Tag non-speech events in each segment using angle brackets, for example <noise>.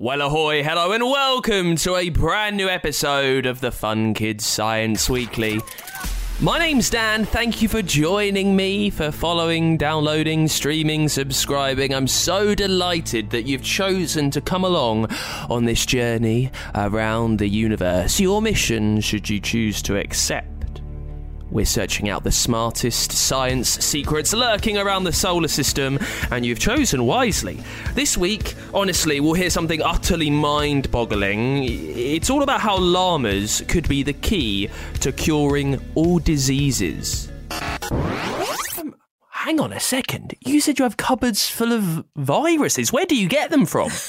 Well, ahoy, hello, and welcome to a brand new episode of the Fun Kids Science Weekly. My name's Dan. Thank you for joining me, for following, downloading, streaming, subscribing. I'm so delighted that you've chosen to come along on this journey around the universe. Your mission, should you choose to accept. We're searching out the smartest science secrets lurking around the solar system, and you've chosen wisely. This week, honestly, we'll hear something utterly mind boggling. It's all about how llamas could be the key to curing all diseases. Um, hang on a second. You said you have cupboards full of viruses. Where do you get them from? <laughs>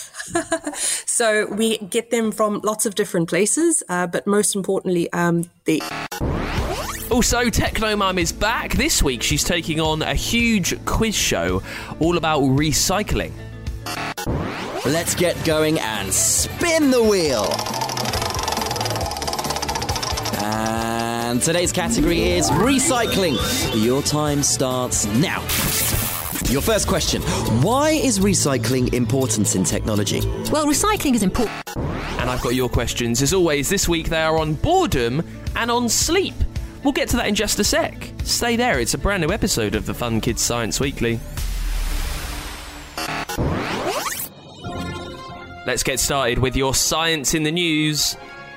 So we get them from lots of different places, uh, but most importantly, um, the Also, Technomum is back. This week, she's taking on a huge quiz show all about recycling. Let's get going and spin the wheel. And today's category is recycling. Your time starts now. Your first question Why is recycling important in technology? Well, recycling is important. And I've got your questions. As always, this week they are on boredom and on sleep. We'll get to that in just a sec. Stay there, it's a brand new episode of the Fun Kids Science Weekly. Let's get started with your science in the news.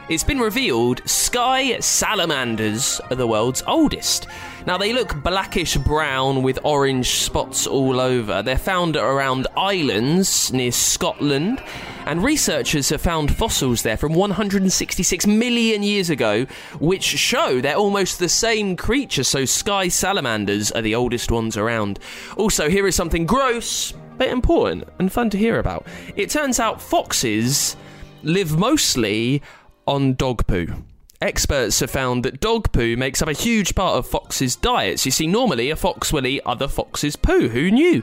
It's been revealed Skye salamanders are the world's oldest. Now, they look blackish brown with orange spots all over. They're found around islands near Scotland, and researchers have found fossils there from 166 million years ago, which show they're almost the same creature. So, Skye salamanders are the oldest ones around. Also, here is something gross, but important and fun to hear about. It turns out foxes live mostly on dog poo. Experts have found that dog poo makes up a huge part of foxes' diets. You see, normally a fox will eat other foxes' poo. Who knew?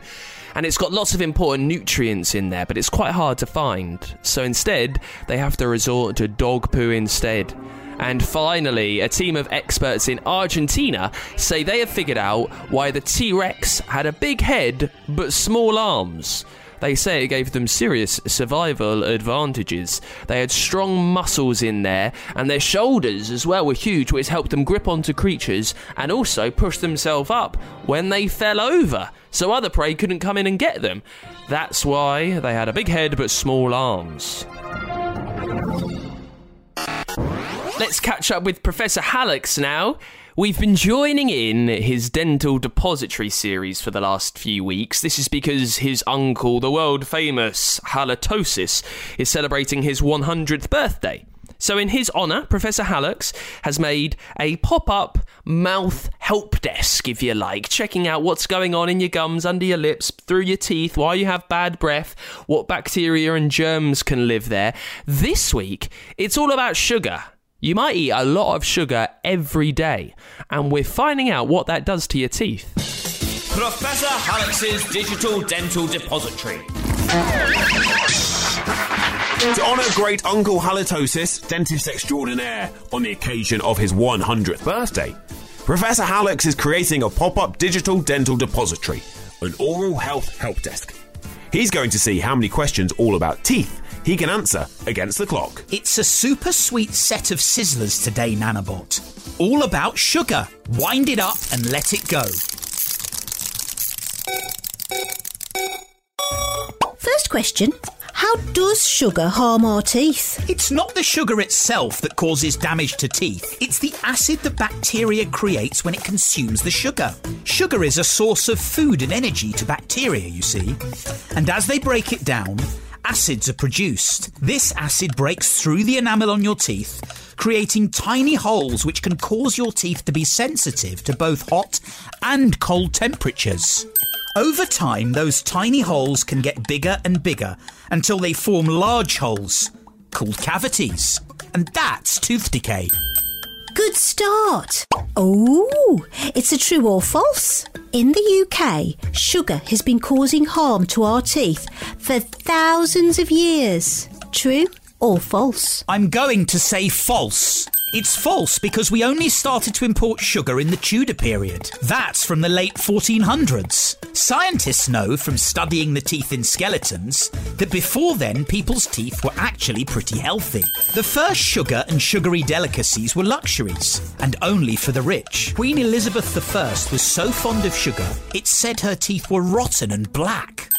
And it's got lots of important nutrients in there, but it's quite hard to find. So instead, they have to resort to dog poo instead. And finally, a team of experts in Argentina say they have figured out why the T Rex had a big head but small arms. They say it gave them serious survival advantages. They had strong muscles in there, and their shoulders as well were huge, which helped them grip onto creatures and also push themselves up when they fell over, so other prey couldn't come in and get them. That's why they had a big head but small arms. Let's catch up with Professor Hallux now. We've been joining in his dental depository series for the last few weeks. This is because his uncle, the world famous halitosis, is celebrating his 100th birthday. So, in his honour, Professor Hallux has made a pop up mouth help desk, if you like, checking out what's going on in your gums, under your lips, through your teeth, why you have bad breath, what bacteria and germs can live there. This week, it's all about sugar. You might eat a lot of sugar every day, and we're finding out what that does to your teeth. Professor Hallux's Digital Dental Depository. To honour great Uncle Halitosis, dentist extraordinaire, on the occasion of his 100th birthday, Professor Hallux is creating a pop up digital dental depository, an oral health help desk. He's going to see how many questions all about teeth he can answer against the clock. It's a super sweet set of sizzlers today, Nanobot. All about sugar. Wind it up and let it go. First question How does sugar harm our teeth? It's not the sugar itself that causes damage to teeth, it's the acid that bacteria creates when it consumes the sugar. Sugar is a source of food and energy to bacteria, you see. And as they break it down, acids are produced. This acid breaks through the enamel on your teeth, creating tiny holes which can cause your teeth to be sensitive to both hot and cold temperatures. Over time, those tiny holes can get bigger and bigger until they form large holes called cavities. And that's tooth decay. Good start. Oh, it's a true or false. In the UK, sugar has been causing harm to our teeth for thousands of years. True or false? I'm going to say false. It's false because we only started to import sugar in the Tudor period. That's from the late 1400s. Scientists know from studying the teeth in skeletons that before then people's teeth were actually pretty healthy. The first sugar and sugary delicacies were luxuries, and only for the rich. Queen Elizabeth I was so fond of sugar, it's said her teeth were rotten and black.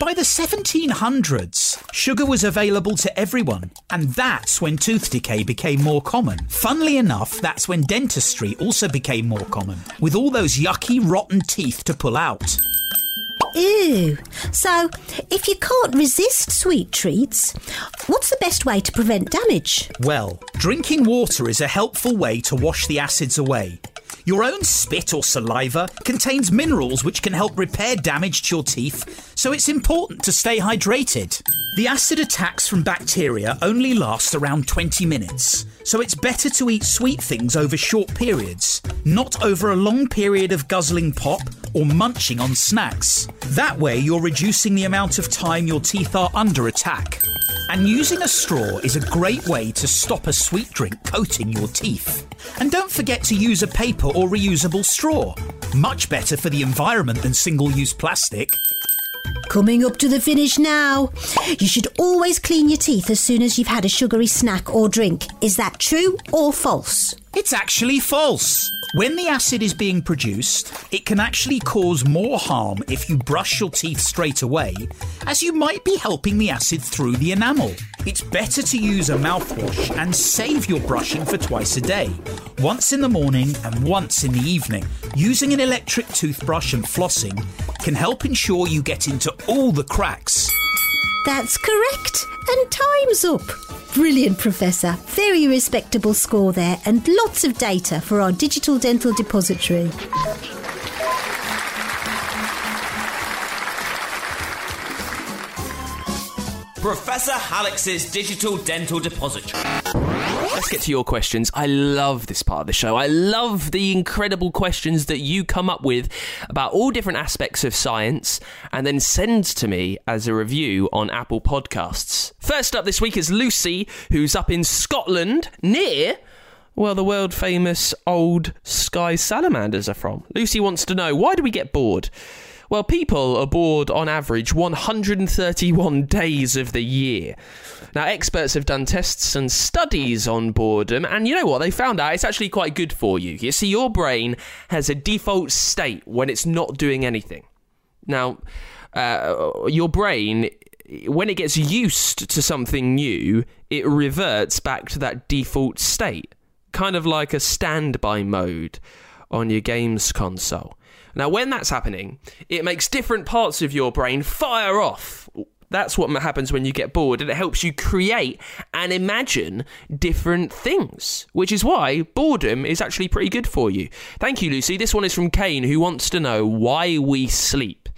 By the 1700s, sugar was available to everyone, and that's when tooth decay became more common. Funnily enough, that's when dentistry also became more common, with all those yucky, rotten teeth to pull out. Ew. So, if you can't resist sweet treats, what's the best way to prevent damage? Well, drinking water is a helpful way to wash the acids away. Your own spit or saliva contains minerals which can help repair damage to your teeth, so it's important to stay hydrated. The acid attacks from bacteria only last around 20 minutes, so it's better to eat sweet things over short periods, not over a long period of guzzling pop or munching on snacks. That way, you're reducing the amount of time your teeth are under attack. And using a straw is a great way to stop a sweet drink coating your teeth. And don't forget to use a paper or reusable straw. Much better for the environment than single use plastic. Coming up to the finish now. You should always clean your teeth as soon as you've had a sugary snack or drink. Is that true or false? It's actually false. When the acid is being produced, it can actually cause more harm if you brush your teeth straight away, as you might be helping the acid through the enamel. It's better to use a mouthwash and save your brushing for twice a day, once in the morning and once in the evening. Using an electric toothbrush and flossing can help ensure you get into all the cracks. That's correct. And time's up. Brilliant, Professor. Very respectable score there, and lots of data for our digital dental depository. Professor Hallux's Digital Dental Depository. Let's get to your questions. I love this part of the show. I love the incredible questions that you come up with about all different aspects of science and then send to me as a review on Apple Podcasts. First up this week is Lucy, who's up in Scotland near well, the world famous old Skye salamanders are from. Lucy wants to know why do we get bored? Well, people are bored on average 131 days of the year. Now, experts have done tests and studies on boredom, and you know what? They found out it's actually quite good for you. You see, your brain has a default state when it's not doing anything. Now, uh, your brain when it gets used to something new, it reverts back to that default state, kind of like a standby mode on your games console. Now, when that's happening, it makes different parts of your brain fire off. That's what happens when you get bored, and it helps you create and imagine different things, which is why boredom is actually pretty good for you. Thank you, Lucy. This one is from Kane, who wants to know why we sleep.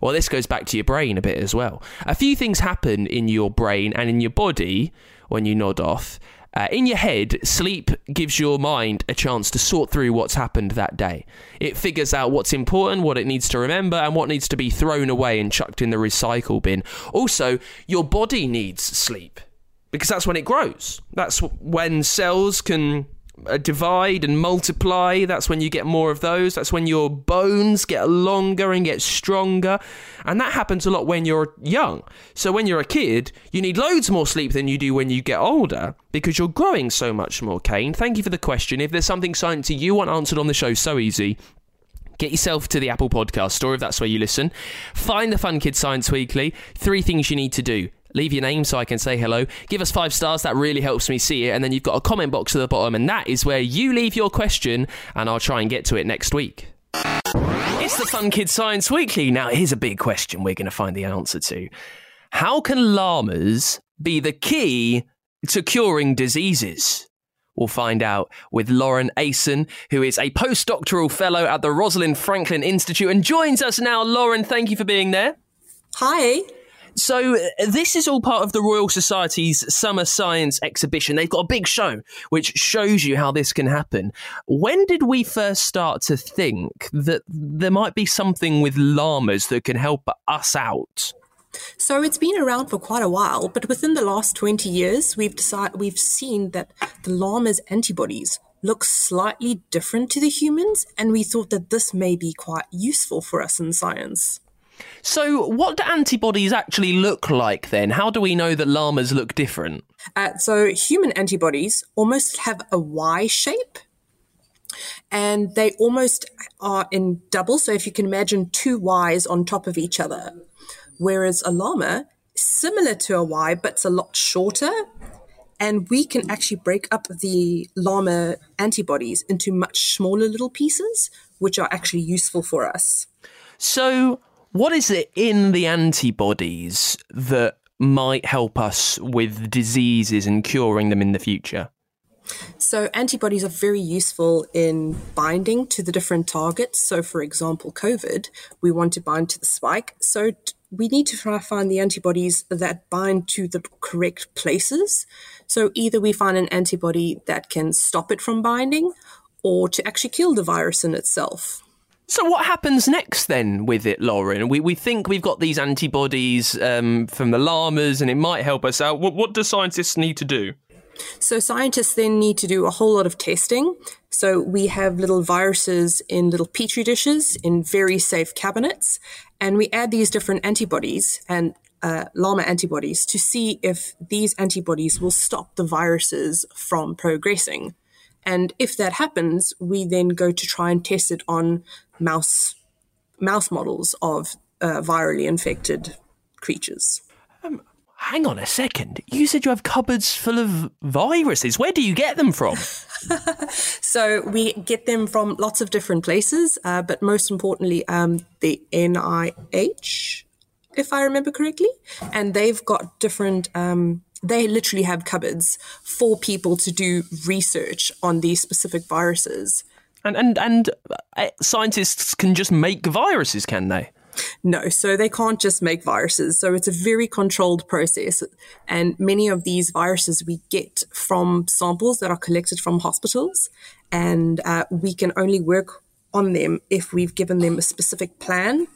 Well, this goes back to your brain a bit as well. A few things happen in your brain and in your body when you nod off. Uh, in your head, sleep gives your mind a chance to sort through what's happened that day. It figures out what's important, what it needs to remember, and what needs to be thrown away and chucked in the recycle bin. Also, your body needs sleep because that's when it grows. That's when cells can Uh, divide and multiply. That's when you get more of those. That's when your bones get longer and get stronger. And that happens a lot when you're young. So when you're a kid, you need loads more sleep than you do when you get older because you're growing so much more, Kane. Thank you for the question. If there's something sciencey you want answered on the show, so easy. Get yourself to the Apple Podcast Store if that's where you listen. Find the Fun Kids Science Weekly. Three things you need to do leave your name so I can say hello. Give us five stars, that really helps me see it. And then you've got a comment box at the bottom, and that is where you leave your question, and I'll try and get to it next week. It's the Fun Kids Science Weekly. Now, here's a big question we're going to find the answer to. How can llamas be the key to curing diseases? We'll find out with Lauren Asen, who is a postdoctoral fellow at the Rosalind Franklin Institute and joins us now. Lauren, thank you for being there. Hi. So uh, this is all part of the Royal Society's Summer Science Exhibition. They've got a big show which shows you how this can happen. When did we first start to think that there might be something with llamas that can help us out? So it's been around for quite a while, but within the last 20 years, we've decided, we've seen that the llama's antibodies look slightly different to the humans, and we thought that this may be quite useful for us in science. So, what do antibodies actually look like then? How do we know that llamas look different? Uh, so, human antibodies almost have a Y shape and they almost are in double. So, if you can imagine two Ys on top of each other, whereas a llama, similar to a Y, but it's a lot shorter. And we can actually break up the llama antibodies into much smaller little pieces, which are actually useful for us. So, what is it in the antibodies that might help us with diseases and curing them in the future? So, antibodies are very useful in binding to the different targets. So, for example, COVID, we want to bind to the spike. So, we need to try find the antibodies that bind to the correct places. So, either we find an antibody that can stop it from binding or to actually kill the virus in itself. So what happens next then with it, Lauren? We we think we've got these antibodies um, from the llamas, and it might help us out. What, what do scientists need to do? So scientists then need to do a whole lot of testing. So we have little viruses in little petri dishes in very safe cabinets, and we add these different antibodies and uh, llama antibodies to see if these antibodies will stop the viruses from progressing. And if that happens, we then go to try and test it on mouse mouse models of uh, virally infected creatures. Um, hang on a second. You said you have cupboards full of viruses. Where do you get them from? <laughs> so we get them from lots of different places, uh, but most importantly, um, the NIH, if I remember correctly, and they've got different. Um, they literally have cupboards for people to do research on these specific viruses. And and and uh, scientists can just make viruses, can they? No, so they can't just make viruses. So it's a very controlled process. And many of these viruses we get from samples that are collected from hospitals. And uh, we can only work on them if we've given them a specific plan.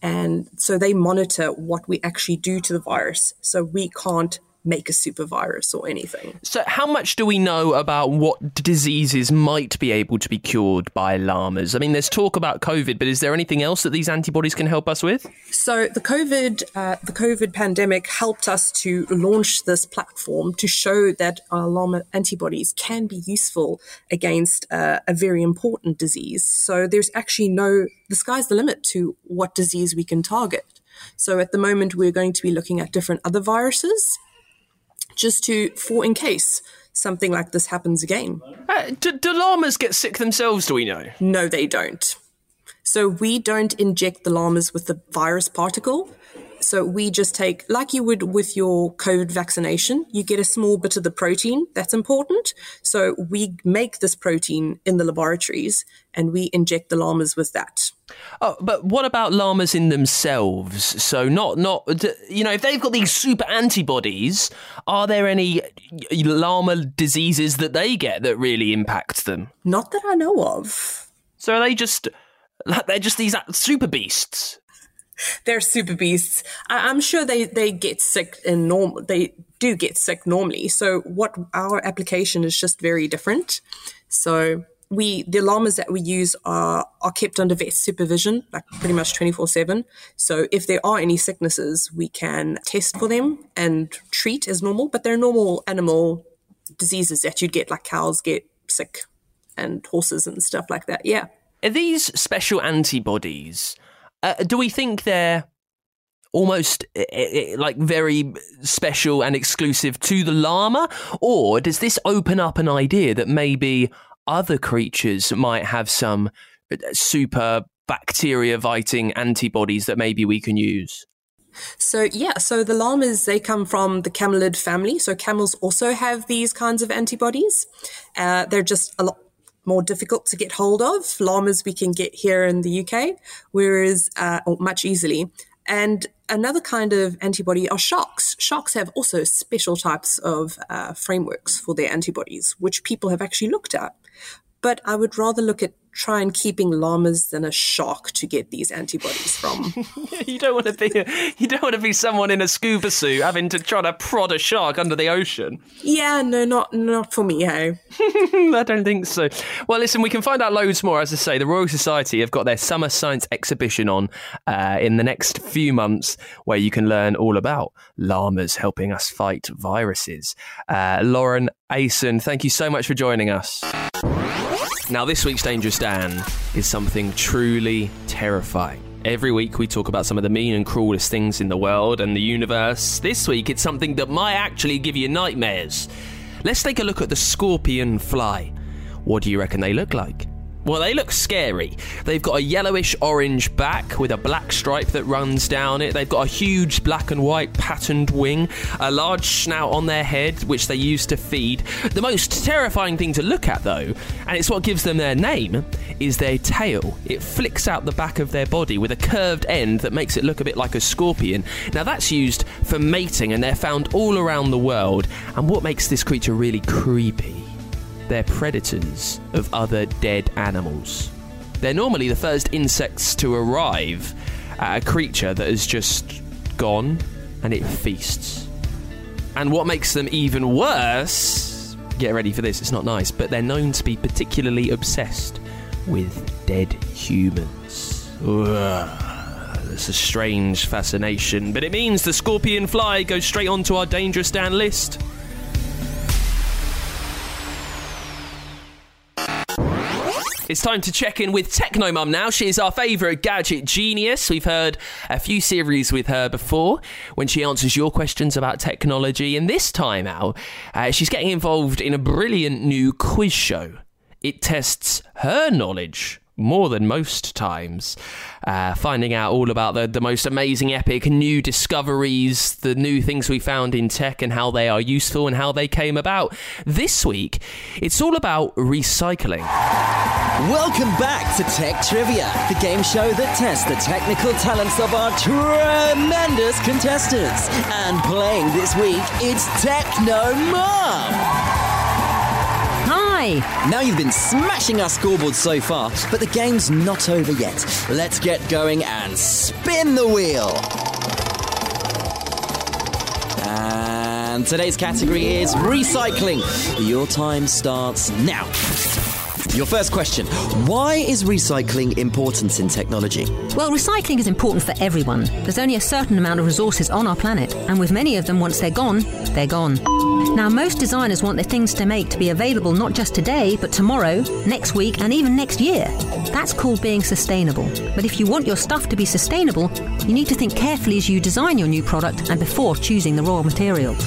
And so they monitor what we actually do to the virus. So we can't make a super virus or anything. So, how much do we know about what diseases might be able to be cured by llamas? I mean, there's talk about COVID, but is there anything else that these antibodies can help us with? So, the COVID, uh, the COVID pandemic helped us to launch this platform to show that uh, llama antibodies can be useful against uh, a very important disease. So, there's actually no, the sky's the limit to what disease we can target. So, at the moment, we're going to be looking at different other viruses just to for in case something like this happens again. Uh, do, do llamas get sick themselves? Do we know? No, they don't. So we don't inject the llamas with the virus particle. So we just take, like you would with your COVID vaccination, you get a small bit of the protein. That's important. So we make this protein in the laboratories and we inject the llamas with that. Oh, but what about llamas in themselves? So not not you know if they've got these super antibodies, are there any llama diseases that they get that really impact them? Not that I know of. So are they just like <laughs> they're just these super beasts? <laughs> They're super beasts. I, am sure they, they get sick in normal. They do get sick normally. So what our application is just very different. So we the llamas that we use are are kept under vet supervision, like pretty much twenty four seven. So if there are any sicknesses, we can test for them and treat as normal. But they're normal animal diseases that you'd get, like cows get sick and horses and stuff like that. Yeah. Are these special antibodies? Uh, do we think they're almost uh, like very special and exclusive to the llama? Or does this open up an idea that maybe other creatures might have some super bacteria fighting antibodies that maybe we can use? So yeah, so the llamas they come from the camelid family. So camels also have these kinds of antibodies. Uh, they're just a lot more difficult to get hold of. Llamas we can get here in the UK, whereas uh, much easily. And another kind of antibody are sharks. Sharks have also special types of uh, frameworks for their antibodies, which people have actually looked at. But I would rather look at try and keeping llamas in a shock to get these antibodies from. <laughs> you don't want to be you don't want to be someone in a scuba suit having to try to prod a shark under the ocean. yeah, no, not not for me, hey. <laughs> I don't think so. Well, listen, we can find out loads more. As I say, the Royal Society have got their summer science exhibition on uh, in the next few months, where you can learn all about llamas helping us fight viruses. Uh, Lauren Asen, thank you so much for joining us. Now, this week's Dangerous Dan is something truly terrifying. Every week we talk about some of the mean and cruelest things in the world and the universe. This week it's something that might actually give you nightmares. Let's take a look at the scorpion fly. What do you reckon they look like? Well, they look scary. They've got a yellowish orange back with a black stripe that runs down it. They've got a huge black and white patterned wing, a large snout on their head, which they use to feed. The most terrifying thing to look at, though, and it's what gives them their name, is their tail. It flicks out the back of their body with a curved end that makes it look a bit like a scorpion. Now, that's used for mating, and they're found all around the world. And what makes this creature really creepy? They're predators of other dead animals. They're normally the first insects to arrive at a creature that has just gone and it feasts. And what makes them even worse, get ready for this, it's not nice, but they're known to be particularly obsessed with dead humans. Ugh, it's a strange fascination, but it means the scorpion fly goes straight onto our dangerous Dan list. It's time to check in with Technomum now. She is our favourite gadget genius. We've heard a few series with her before when she answers your questions about technology. And this time out, uh, she's getting involved in a brilliant new quiz show. It tests her knowledge more than most times, uh, finding out all about the, the most amazing, epic new discoveries, the new things we found in tech and how they are useful and how they came about. This week, it's all about recycling. Welcome back to Tech Trivia, the game show that tests the technical talents of our tremendous contestants. And playing this week, it's Techno Mum. Hi. Now you've been smashing our scoreboard so far, but the game's not over yet. Let's get going and spin the wheel. And today's category is recycling. Your time starts now. Your first question Why is recycling important in technology? Well, recycling is important for everyone. There's only a certain amount of resources on our planet, and with many of them, once they're gone, they're gone. Now, most designers want their things to make to be available not just today, but tomorrow, next week, and even next year. That's called being sustainable. But if you want your stuff to be sustainable, you need to think carefully as you design your new product and before choosing the raw materials.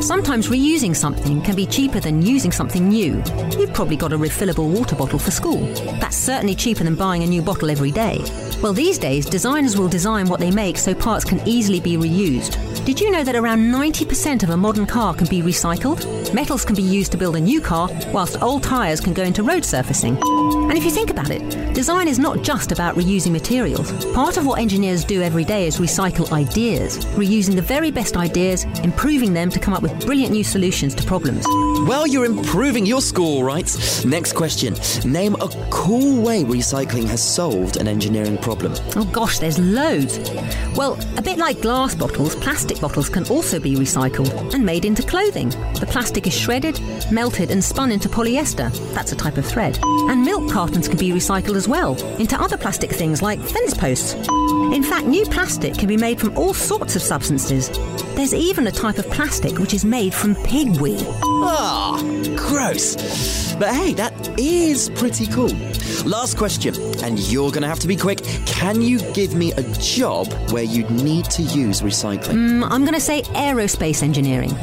Sometimes reusing something can be cheaper than using something new. You've probably got a refillable water bottle for school. That's certainly cheaper than buying a new bottle every day. Well, these days, designers will design what they make so parts can easily be reused. Did you know that around 90% of a modern car can be recycled? Metals can be used to build a new car, whilst old tyres can go into road surfacing. And if you think about it, design is not just about reusing materials. Part of what engineers do every day is recycle ideas, reusing the very best ideas, improving them to come up with brilliant new solutions to problems. Well, you're improving your score, right? Next question. Name a cool way recycling has solved an engineering problem. Oh gosh, there's loads. Well, a bit like glass bottles, plastic bottles can also be recycled and made into clothing. The plastic is shredded, melted, and spun into polyester. That's a type of thread. And milk cartons can be recycled as well into other plastic things like fence posts. In fact, new plastic can be made from all sorts of substances. There's even a type of plastic which is made from pig wee. Ah, gross. But hey, that is pretty cool. Last question, and you're going to have to be quick. Can you give me a job where you'd need to use recycling? Mm, I'm going to say aerospace engineering.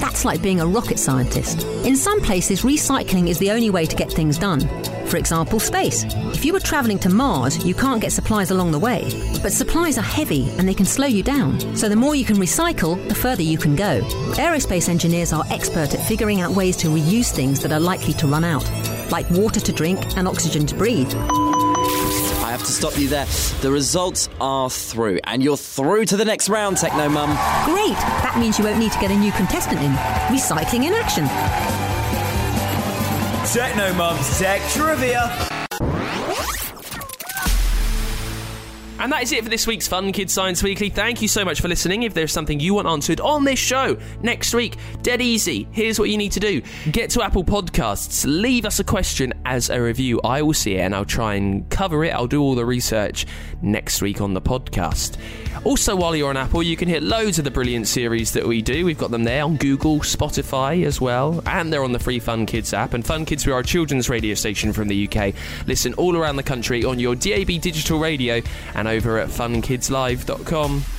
That's like being a rocket scientist. In some places, recycling is the only way to get things done. For example, space. If you were travelling to Mars, you can't get supplies along the way. But supplies are heavy and they can slow you down. So the more you can recycle, the further you can go. Aerospace engineers are expert at figuring out ways to reuse things that are likely to run out, like water to drink and oxygen to breathe. I have to stop you there. The results are through, and you're through to the next round, Techno Mum. Great! That means you won't need to get a new contestant in. Recycling in action. Techno Mum's Tech Trivia. And that is it for this week's Fun Kids Science Weekly. Thank you so much for listening. If there's something you want answered on this show next week, dead easy. Here's what you need to do get to Apple Podcasts, leave us a question as a review. I will see it and I'll try and cover it. I'll do all the research next week on the podcast. Also, while you're on Apple, you can hit loads of the brilliant series that we do. We've got them there on Google, Spotify as well, and they're on the free Fun Kids app. And Fun Kids, we are a children's radio station from the UK. Listen all around the country on your DAB digital radio and over at funkidslive.com.